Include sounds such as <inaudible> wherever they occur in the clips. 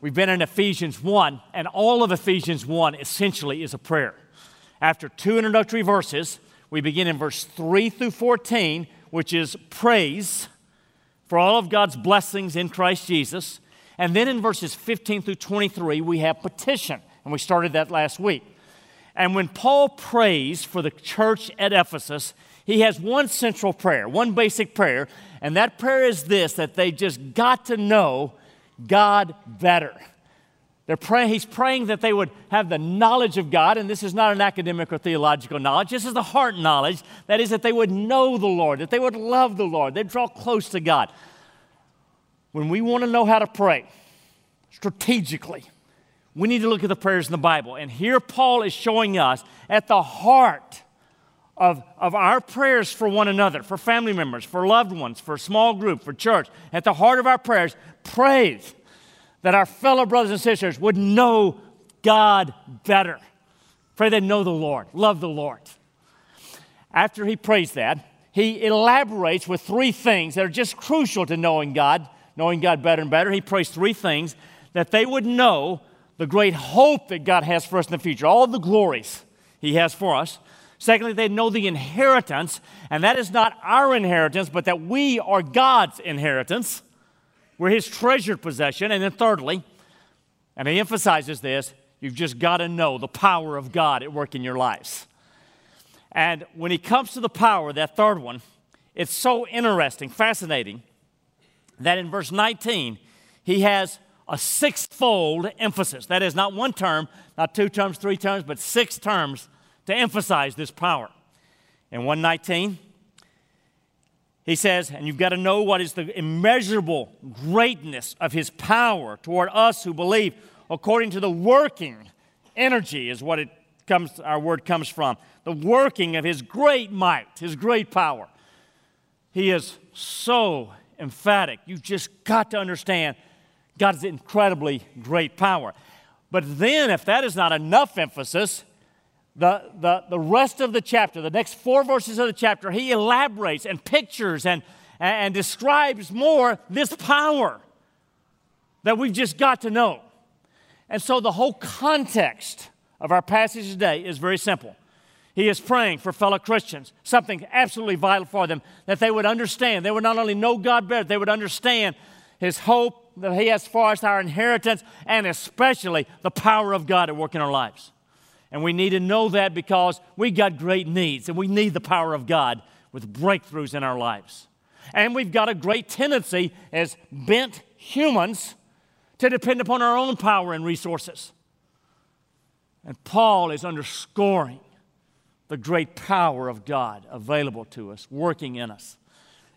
we've been in Ephesians 1, and all of Ephesians 1 essentially is a prayer. After two introductory verses, we begin in verse 3 through 14, which is praise for all of God's blessings in Christ Jesus. And then in verses 15 through 23, we have petition, and we started that last week. And when Paul prays for the church at Ephesus, he has one central prayer, one basic prayer, and that prayer is this that they just got to know God better. They're he's praying that they would have the knowledge of God, and this is not an academic or theological knowledge. This is the heart knowledge. That is, that they would know the Lord, that they would love the Lord, they'd draw close to God. When we want to know how to pray strategically, we need to look at the prayers in the Bible. And here Paul is showing us at the heart of, of our prayers for one another, for family members, for loved ones, for a small group, for church, at the heart of our prayers, praise that our fellow brothers and sisters would know God better. Pray they know the Lord, love the Lord. After he prays that, he elaborates with three things that are just crucial to knowing God, knowing God better and better. He prays three things that they would know the great hope that God has for us in the future, all the glories he has for us. Secondly, they know the inheritance, and that is not our inheritance, but that we are God's inheritance. We're His treasured possession. And then thirdly, and he emphasizes this, you've just got to know the power of God at work in your lives. And when he comes to the power, that third one, it's so interesting, fascinating, that in verse 19, he has a sixfold emphasis. That is not one term, not two terms, three terms, but six terms to emphasize this power. In 119, he says, and you've got to know what is the immeasurable greatness of his power toward us who believe, according to the working energy, is what it comes, our word comes from. The working of his great might, his great power. He is so emphatic. You've just got to understand God's incredibly great power. But then, if that is not enough emphasis, the, the, the rest of the chapter, the next four verses of the chapter, he elaborates and pictures and, and describes more this power that we've just got to know. And so the whole context of our passage today is very simple. He is praying for fellow Christians, something absolutely vital for them, that they would understand. They would not only know God better, they would understand His hope that He has for us, our inheritance, and especially the power of God at work in our lives. And we need to know that because we got great needs and we need the power of God with breakthroughs in our lives. And we've got a great tendency as bent humans to depend upon our own power and resources. And Paul is underscoring the great power of God available to us, working in us.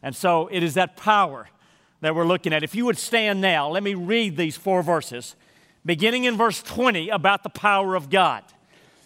And so it is that power that we're looking at. If you would stand now, let me read these four verses, beginning in verse 20 about the power of God.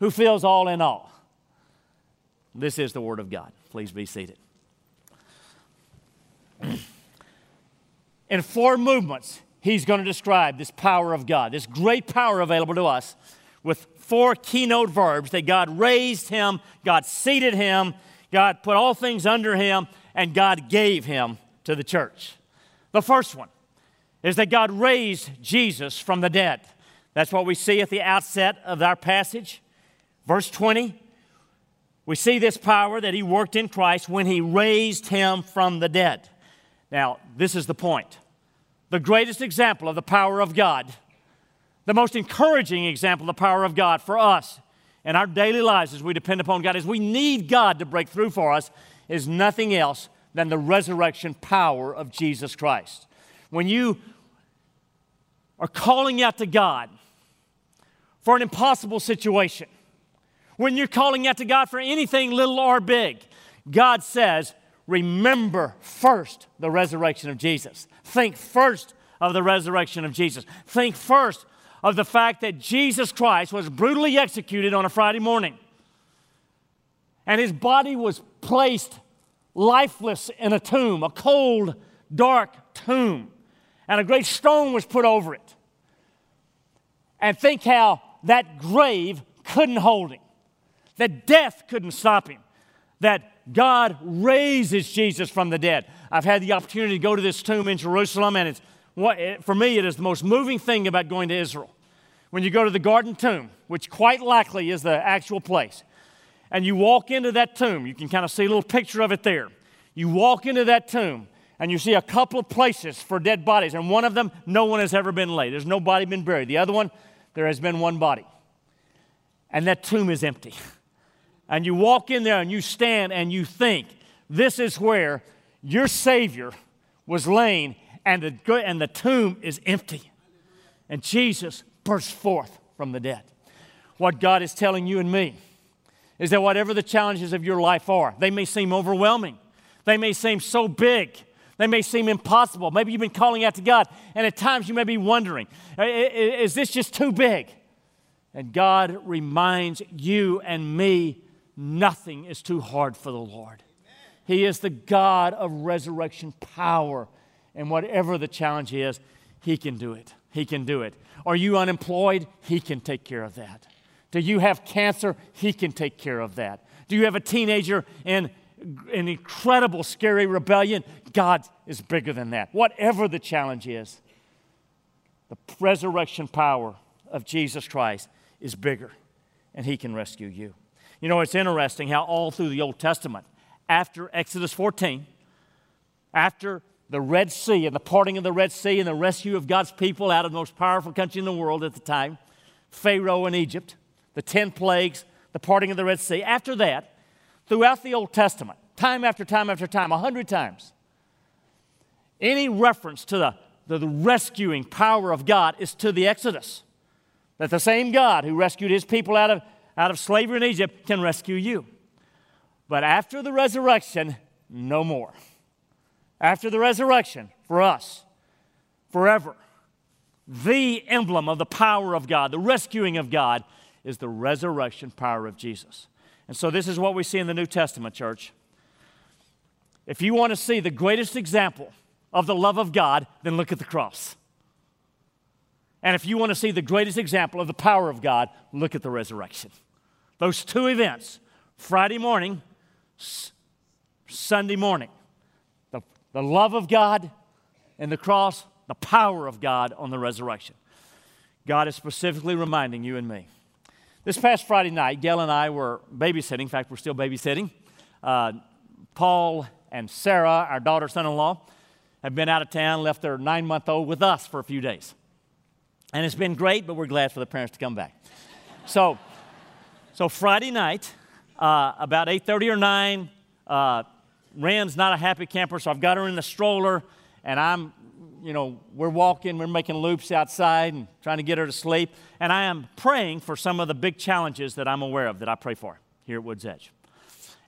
who fills all in all. This is the Word of God. Please be seated. In four movements, he's going to describe this power of God, this great power available to us, with four keynote verbs that God raised him, God seated him, God put all things under him, and God gave him to the church. The first one is that God raised Jesus from the dead. That's what we see at the outset of our passage. Verse 20, we see this power that he worked in Christ when he raised him from the dead. Now, this is the point. The greatest example of the power of God, the most encouraging example of the power of God for us in our daily lives as we depend upon God, as we need God to break through for us, is nothing else than the resurrection power of Jesus Christ. When you are calling out to God for an impossible situation, when you're calling out to God for anything little or big, God says, remember first the resurrection of Jesus. Think first of the resurrection of Jesus. Think first of the fact that Jesus Christ was brutally executed on a Friday morning. And his body was placed lifeless in a tomb, a cold, dark tomb. And a great stone was put over it. And think how that grave couldn't hold him, that death couldn't stop him, that God raises Jesus from the dead. I've had the opportunity to go to this tomb in Jerusalem, and it's for me, it is the most moving thing about going to Israel. When you go to the Garden Tomb, which quite likely is the actual place, and you walk into that tomb, you can kind of see a little picture of it there. You walk into that tomb, and you see a couple of places for dead bodies, and one of them, no one has ever been laid. There's no body been buried. The other one, there has been one body. And that tomb is empty. And you walk in there and you stand and you think, this is where your Savior was laying, and the, and the tomb is empty. And Jesus burst forth from the dead. What God is telling you and me is that whatever the challenges of your life are, they may seem overwhelming, they may seem so big. They may seem impossible. Maybe you've been calling out to God, and at times you may be wondering, is this just too big? And God reminds you and me nothing is too hard for the Lord. He is the God of resurrection power. And whatever the challenge is, He can do it. He can do it. Are you unemployed? He can take care of that. Do you have cancer? He can take care of that. Do you have a teenager in an incredible, scary rebellion? God is bigger than that. Whatever the challenge is, the resurrection power of Jesus Christ is bigger, and He can rescue you. You know, it's interesting how all through the Old Testament, after Exodus 14, after the Red Sea and the parting of the Red Sea and the rescue of God's people out of the most powerful country in the world at the time, Pharaoh in Egypt, the 10 plagues, the parting of the Red Sea. After that, throughout the Old Testament, time after time after time, a hundred times, any reference to the, the, the rescuing power of God is to the Exodus. That the same God who rescued his people out of, out of slavery in Egypt can rescue you. But after the resurrection, no more. After the resurrection, for us, forever, the emblem of the power of God, the rescuing of God, is the resurrection power of Jesus. And so, this is what we see in the New Testament, church. If you want to see the greatest example of the love of God, then look at the cross. And if you want to see the greatest example of the power of God, look at the resurrection. Those two events, Friday morning, Sunday morning, the, the love of God and the cross, the power of God on the resurrection. God is specifically reminding you and me. This past Friday night, Gail and I were babysitting. In fact, we're still babysitting. Uh, Paul and Sarah, our daughter son in law, have been out of town, left their nine month old with us for a few days. And it's been great, but we're glad for the parents to come back. So, so Friday night, uh, about 8.30 or 9, uh, Rand's not a happy camper, so I've got her in the stroller, and I'm, you know, we're walking, we're making loops outside and trying to get her to sleep. And I am praying for some of the big challenges that I'm aware of that I pray for here at Woods Edge.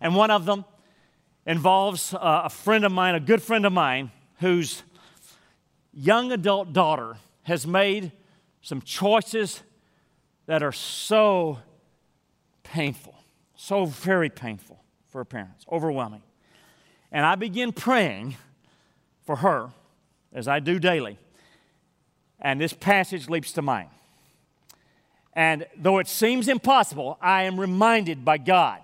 And one of them involves uh, a friend of mine, a good friend of mine, whose young adult daughter has made some choices that are so painful, so very painful for parents, overwhelming. And I begin praying for her, as I do daily, and this passage leaps to mind. And though it seems impossible, I am reminded by God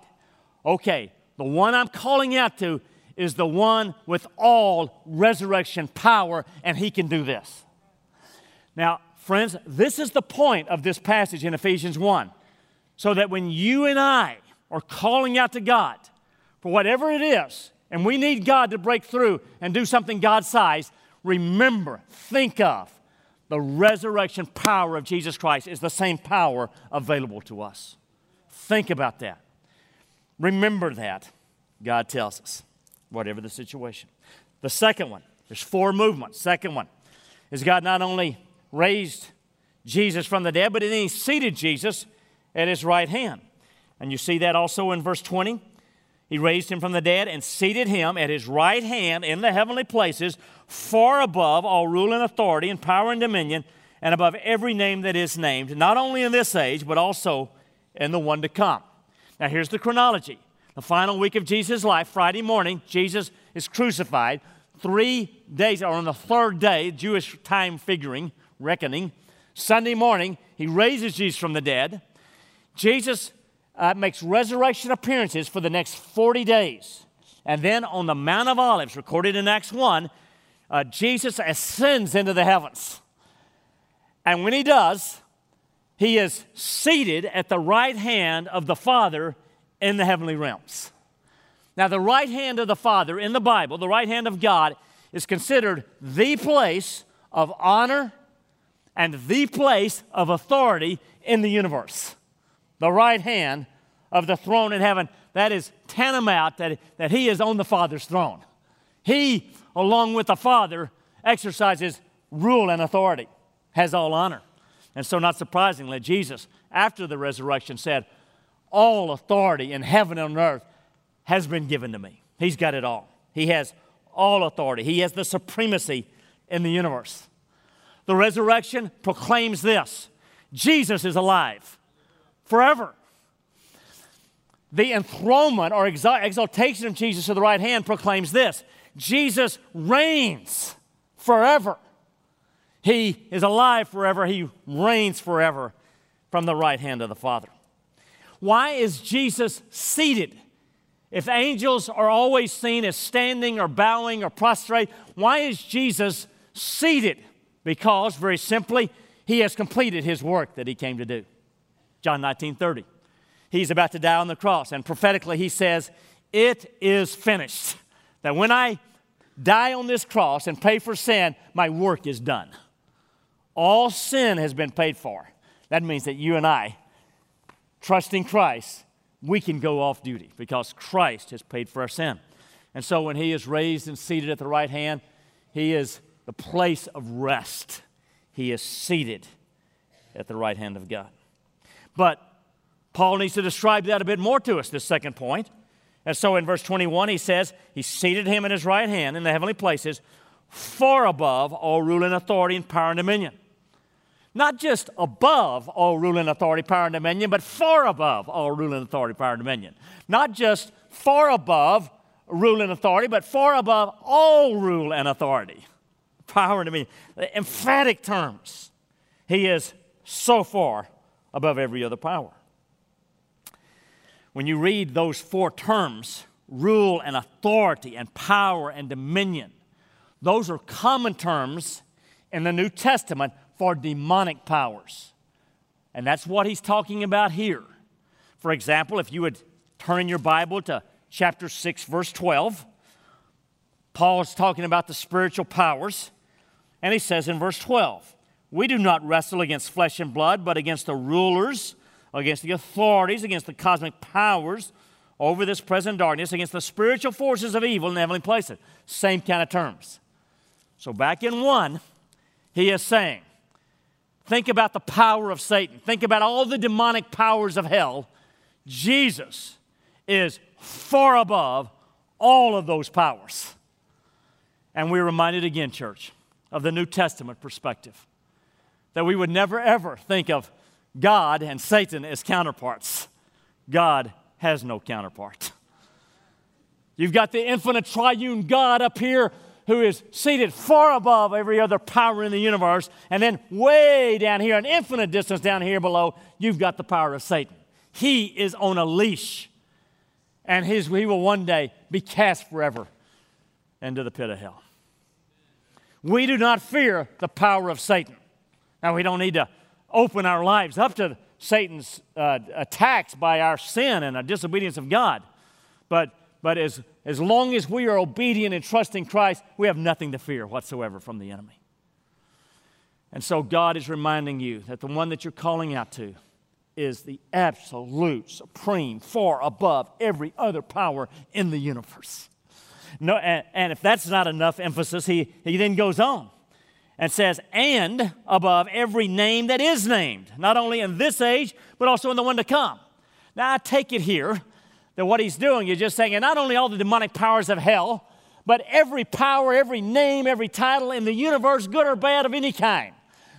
okay, the one I'm calling out to is the one with all resurrection power, and he can do this. Now, friends, this is the point of this passage in Ephesians 1. So that when you and I are calling out to God for whatever it is, and we need God to break through and do something God sized, remember, think of the resurrection power of Jesus Christ is the same power available to us. Think about that. Remember that, God tells us whatever the situation. The second one, there's four movements. Second one is God not only raised Jesus from the dead, but then he seated Jesus at his right hand. And you see that also in verse 20. He raised him from the dead and seated him at his right hand in the heavenly places, far above all rule and authority and power and dominion and above every name that is named, not only in this age, but also in the one to come. Now, here's the chronology. The final week of Jesus' life, Friday morning, Jesus is crucified. Three days, or on the third day, Jewish time figuring, reckoning, Sunday morning, he raises Jesus from the dead. Jesus uh, makes resurrection appearances for the next 40 days. And then on the Mount of Olives, recorded in Acts 1, uh, Jesus ascends into the heavens. And when he does, he is seated at the right hand of the Father in the heavenly realms. Now, the right hand of the Father in the Bible, the right hand of God, is considered the place of honor and the place of authority in the universe. The right hand of the throne in heaven, that is tantamount that, that He is on the Father's throne. He, along with the Father, exercises rule and authority, has all honor. And so, not surprisingly, Jesus, after the resurrection, said, All authority in heaven and on earth has been given to me. He's got it all. He has all authority, He has the supremacy in the universe. The resurrection proclaims this Jesus is alive forever. The enthronement or exaltation of Jesus to the right hand proclaims this Jesus reigns forever. He is alive forever. He reigns forever from the right hand of the Father. Why is Jesus seated? If angels are always seen as standing or bowing or prostrate, why is Jesus seated? Because, very simply, he has completed his work that he came to do. John 19 30. He's about to die on the cross, and prophetically he says, It is finished. That when I die on this cross and pay for sin, my work is done. All sin has been paid for. That means that you and I, trusting Christ, we can go off duty because Christ has paid for our sin. And so when he is raised and seated at the right hand, he is the place of rest. He is seated at the right hand of God. But Paul needs to describe that a bit more to us, this second point. And so in verse 21, he says, He seated him in his right hand in the heavenly places, far above all rule and authority and power and dominion. Not just above all ruling authority, power and dominion, but far above all ruling authority, power and dominion. Not just far above rule and authority, but far above all rule and authority, power and dominion. Emphatic terms. He is so far above every other power. When you read those four terms, rule and authority and power and dominion, those are common terms in the New Testament for demonic powers. And that's what he's talking about here. For example, if you would turn your Bible to chapter 6, verse 12, Paul is talking about the spiritual powers. And he says in verse 12, We do not wrestle against flesh and blood, but against the rulers against the authorities, against the cosmic powers over this present darkness, against the spiritual forces of evil in the heavenly places. Same kind of terms. So, back in one, he is saying, think about the power of Satan, think about all the demonic powers of hell. Jesus is far above all of those powers. And we're reminded again, church, of the New Testament perspective that we would never ever think of God and Satan as counterparts. God has no counterpart. You've got the infinite triune God up here who is seated far above every other power in the universe. And then way down here, an infinite distance down here below, you've got the power of Satan. He is on a leash, and his, he will one day be cast forever into the pit of hell. We do not fear the power of Satan. Now, we don't need to open our lives up to Satan's uh, attacks by our sin and our disobedience of God. But, but as, as long as we are obedient and trusting Christ, we have nothing to fear whatsoever from the enemy. And so God is reminding you that the one that you're calling out to is the absolute, supreme, far above every other power in the universe. No, and, and if that's not enough emphasis, he, he then goes on and says, and above every name that is named, not only in this age, but also in the one to come. Now, I take it here that what he's doing is just saying, and not only all the demonic powers of hell, but every power, every name, every title in the universe, good or bad of any kind.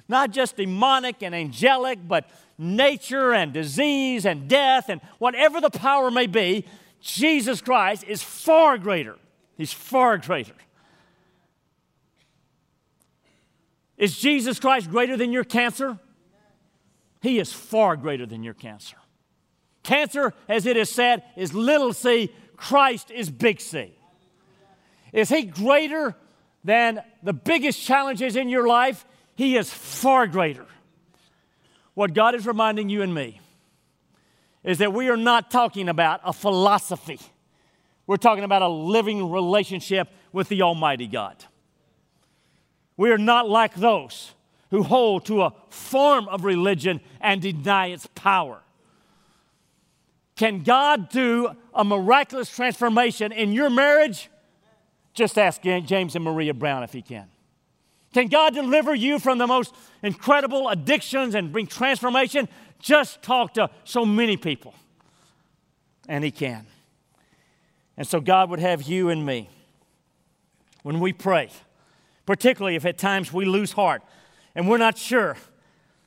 not just demonic and angelic, but nature and disease and death and whatever the power may be, Jesus Christ is far greater. He's far greater. Is Jesus Christ greater than your cancer? He is far greater than your cancer. Cancer, as it is said, is little c, Christ is big C. Is He greater than the biggest challenges in your life? He is far greater. What God is reminding you and me is that we are not talking about a philosophy. We're talking about a living relationship with the Almighty God. We are not like those who hold to a form of religion and deny its power. Can God do a miraculous transformation in your marriage? Just ask James and Maria Brown if he can. Can God deliver you from the most incredible addictions and bring transformation? Just talk to so many people. And He can. And so God would have you and me, when we pray, particularly if at times we lose heart and we're not sure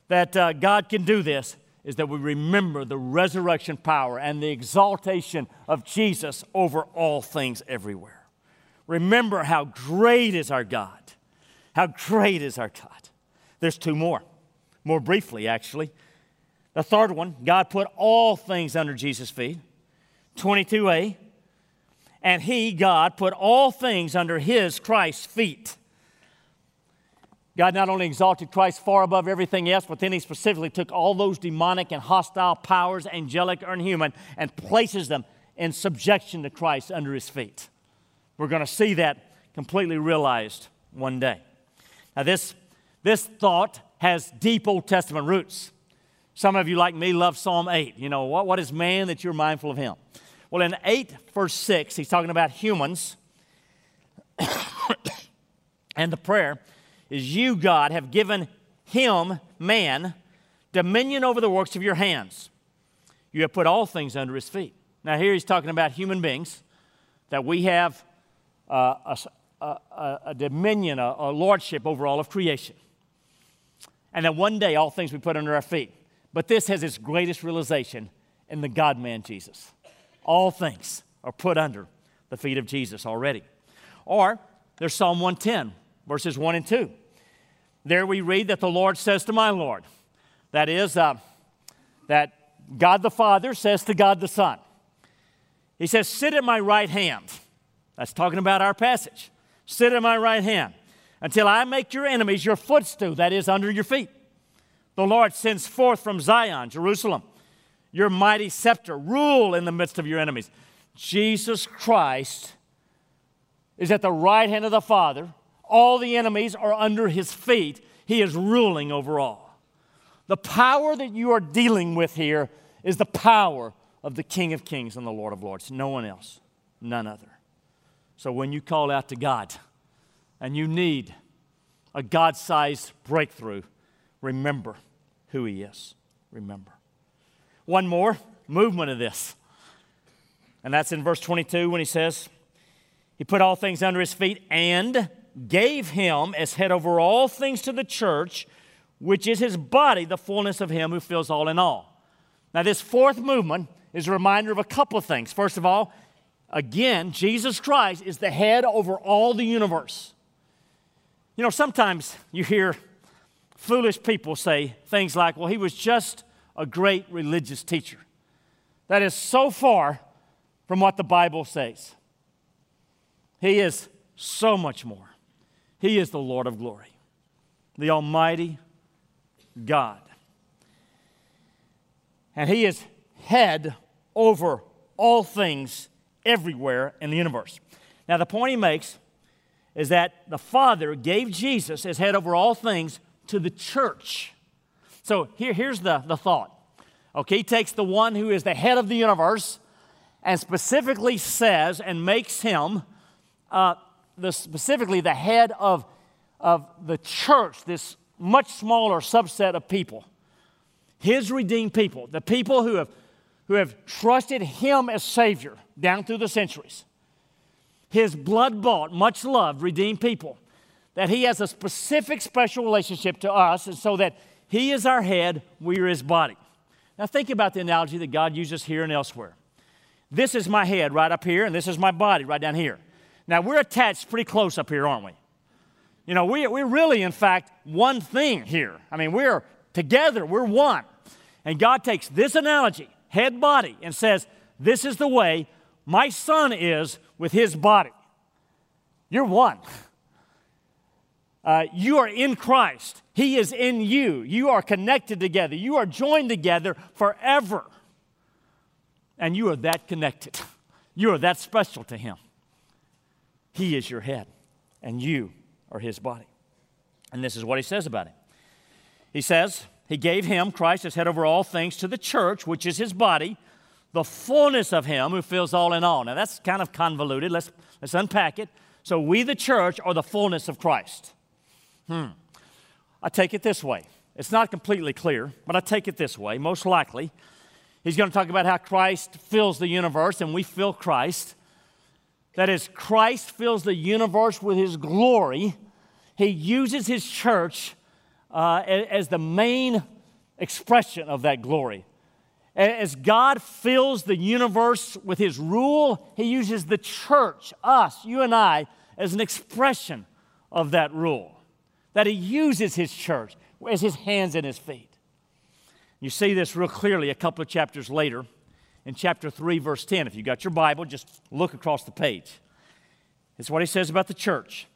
that uh, God can do this, is that we remember the resurrection power and the exaltation of Jesus over all things everywhere. Remember how great is our God how great is our God? There's two more, more briefly, actually. The third one, God put all things under Jesus' feet. 22a. And He, God, put all things under His, Christ's feet. God not only exalted Christ far above everything else, but then He specifically took all those demonic and hostile powers, angelic or human, and places them in subjection to Christ under His feet. We're going to see that completely realized one day. Now, this, this thought has deep Old Testament roots. Some of you, like me, love Psalm 8. You know, what, what is man that you're mindful of him? Well, in 8, verse 6, he's talking about humans. <coughs> and the prayer is You, God, have given him, man, dominion over the works of your hands. You have put all things under his feet. Now, here he's talking about human beings, that we have uh, a, a, a, dominion, a, a lordship over all of creation. And that one day all things we put under our feet. But this has its greatest realization in the God man Jesus. All things are put under the feet of Jesus already. Or there's Psalm 110, verses 1 and 2. There we read that the Lord says to my Lord, that is, uh, that God the Father says to God the Son, He says, Sit at my right hand. That's talking about our passage. Sit at my right hand until I make your enemies your footstool, that is, under your feet. The Lord sends forth from Zion, Jerusalem, your mighty scepter. Rule in the midst of your enemies. Jesus Christ is at the right hand of the Father. All the enemies are under his feet. He is ruling over all. The power that you are dealing with here is the power of the King of Kings and the Lord of Lords. No one else, none other. So when you call out to God and you need a God sized breakthrough, remember who He is. Remember. One more movement of this. And that's in verse 22 when he says, He put all things under his feet and gave him as head over all things to the church, which is his body, the fullness of him who fills all in all. Now, this fourth movement is a reminder of a couple of things. First of all, Again, Jesus Christ is the head over all the universe. You know, sometimes you hear foolish people say things like, well, he was just a great religious teacher. That is so far from what the Bible says. He is so much more. He is the Lord of glory, the Almighty God. And He is head over all things everywhere in the universe. Now, the point he makes is that the Father gave Jesus as head over all things to the church. So here, here's the, the thought. Okay, he takes the one who is the head of the universe and specifically says and makes him uh, the, specifically the head of, of the church, this much smaller subset of people. His redeemed people, the people who have who have trusted Him as Savior down through the centuries. His blood bought, much loved, redeemed people. that He has a specific special relationship to us, and so that He is our head, we are His body. Now, think about the analogy that God uses here and elsewhere. This is my head right up here, and this is my body right down here. Now, we're attached pretty close up here, aren't we? You know, we, we're really, in fact, one thing here. I mean, we're together, we're one. And God takes this analogy, head body, and says, This is the way my son is with his body. You're one. <laughs> Uh, you are in Christ. He is in you. You are connected together. You are joined together forever. And you are that connected. <laughs> You are that special to Him. He is your head, and you are His body. And this is what He says about Him. He says, He gave Him, Christ, as head over all things, to the church, which is His body, the fullness of Him who fills all in all. Now, that's kind of convoluted. Let's, let's unpack it. So, we, the church, are the fullness of Christ. Hmm. I take it this way. It's not completely clear, but I take it this way. Most likely, he's going to talk about how Christ fills the universe and we fill Christ. That is, Christ fills the universe with his glory. He uses his church uh, as the main expression of that glory. As God fills the universe with his rule, he uses the church, us, you and I, as an expression of that rule that he uses his church as his hands and his feet. You see this real clearly a couple of chapters later in chapter 3, verse 10. If you got your Bible, just look across the page. It's what he says about the church.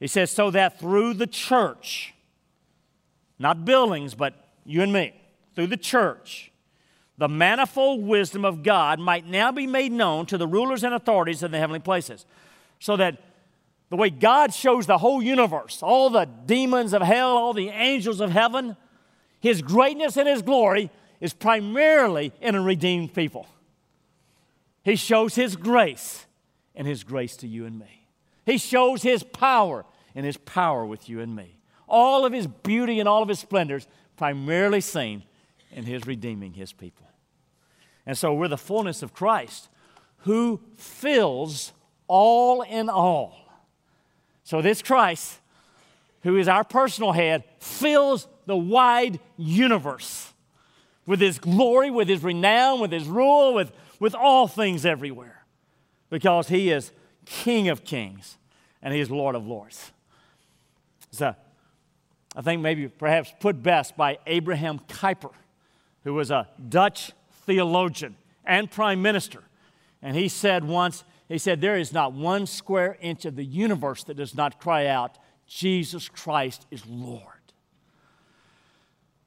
He says, So that through the church, not buildings, but you and me, through the church, the manifold wisdom of God might now be made known to the rulers and authorities in the heavenly places. So that the way God shows the whole universe, all the demons of hell, all the angels of heaven, His greatness and His glory is primarily in a redeemed people. He shows His grace and His grace to you and me. He shows His power and His power with you and me. All of His beauty and all of His splendors primarily seen in His redeeming His people. And so we're the fullness of Christ who fills all in all. So, this Christ, who is our personal head, fills the wide universe with his glory, with his renown, with his rule, with, with all things everywhere. Because he is King of kings and he is Lord of lords. So, I think maybe perhaps put best by Abraham Kuyper, who was a Dutch theologian and prime minister. And he said once, he said, There is not one square inch of the universe that does not cry out, Jesus Christ is Lord.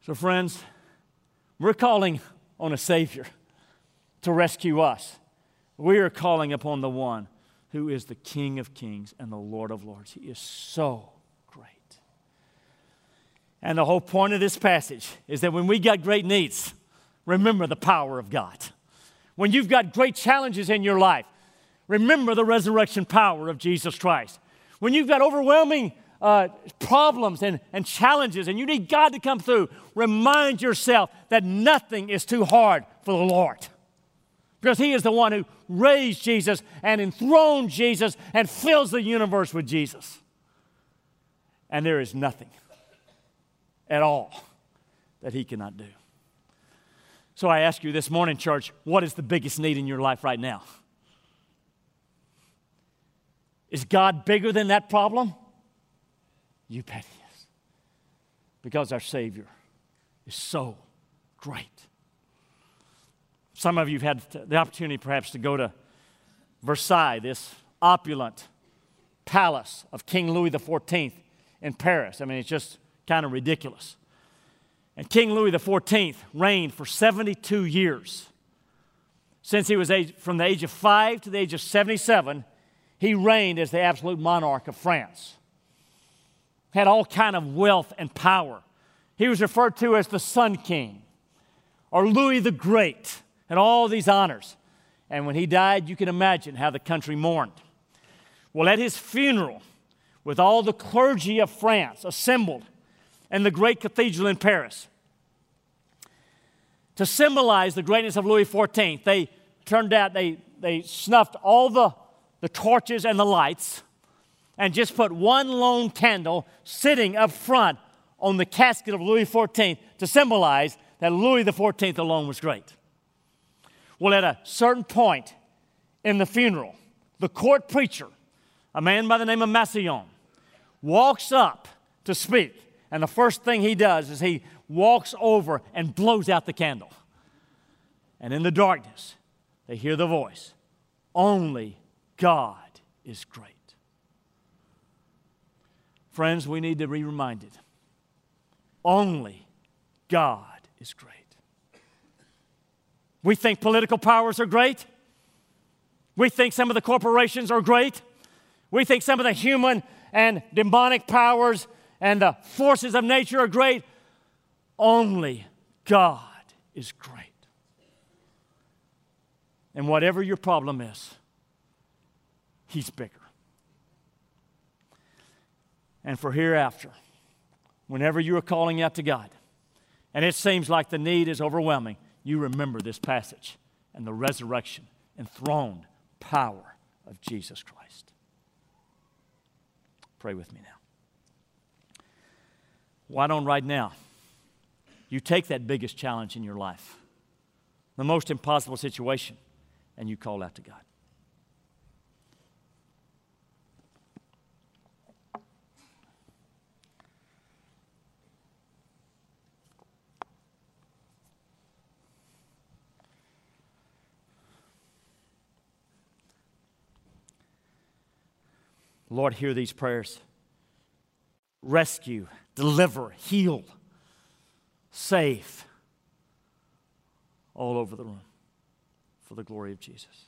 So, friends, we're calling on a Savior to rescue us. We are calling upon the one who is the King of kings and the Lord of lords. He is so great. And the whole point of this passage is that when we got great needs, remember the power of God. When you've got great challenges in your life, remember the resurrection power of Jesus Christ. When you've got overwhelming uh, problems and, and challenges and you need God to come through, remind yourself that nothing is too hard for the Lord. Because He is the one who raised Jesus and enthroned Jesus and fills the universe with Jesus. And there is nothing at all that He cannot do. So I ask you this morning, church, what is the biggest need in your life right now? Is God bigger than that problem? You bet He is. Because our Savior is so great. Some of you have had the opportunity perhaps to go to Versailles, this opulent palace of King Louis XIV in Paris. I mean, it's just kind of ridiculous. And King Louis XIV reigned for 72 years. Since he was age, from the age of five to the age of 77, he reigned as the absolute monarch of France. Had all kind of wealth and power. He was referred to as the Sun King or Louis the Great, and all these honors. And when he died, you can imagine how the country mourned. Well, at his funeral, with all the clergy of France assembled in the great cathedral in Paris, to symbolize the greatness of Louis XIV, they turned out, they, they snuffed all the the torches and the lights, and just put one lone candle sitting up front on the casket of Louis XIV to symbolize that Louis XIV alone was great. Well, at a certain point in the funeral, the court preacher, a man by the name of Massillon, walks up to speak. And the first thing he does is he walks over and blows out the candle. And in the darkness, they hear the voice Only God is great. Friends, we need to be reminded only God is great. We think political powers are great. We think some of the corporations are great. We think some of the human and demonic powers and the forces of nature are great. Only God is great. And whatever your problem is, He's bigger. And for hereafter, whenever you are calling out to God and it seems like the need is overwhelming, you remember this passage and the resurrection enthroned power of Jesus Christ. Pray with me now. Why don't right now you take that biggest challenge in your life, the most impossible situation, and you call out to God? Lord, hear these prayers. Rescue, deliver, heal, save all over the room for the glory of Jesus.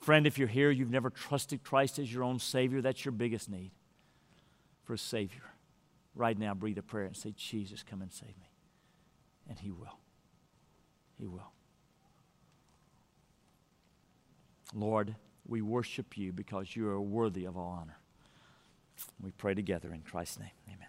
Friend, if you're here, you've never trusted Christ as your own Savior, that's your biggest need for a Savior. Right now, breathe a prayer and say, Jesus, come and save me. And He will. He will. Lord, we worship you because you are worthy of all honor. We pray together in Christ's name. Amen.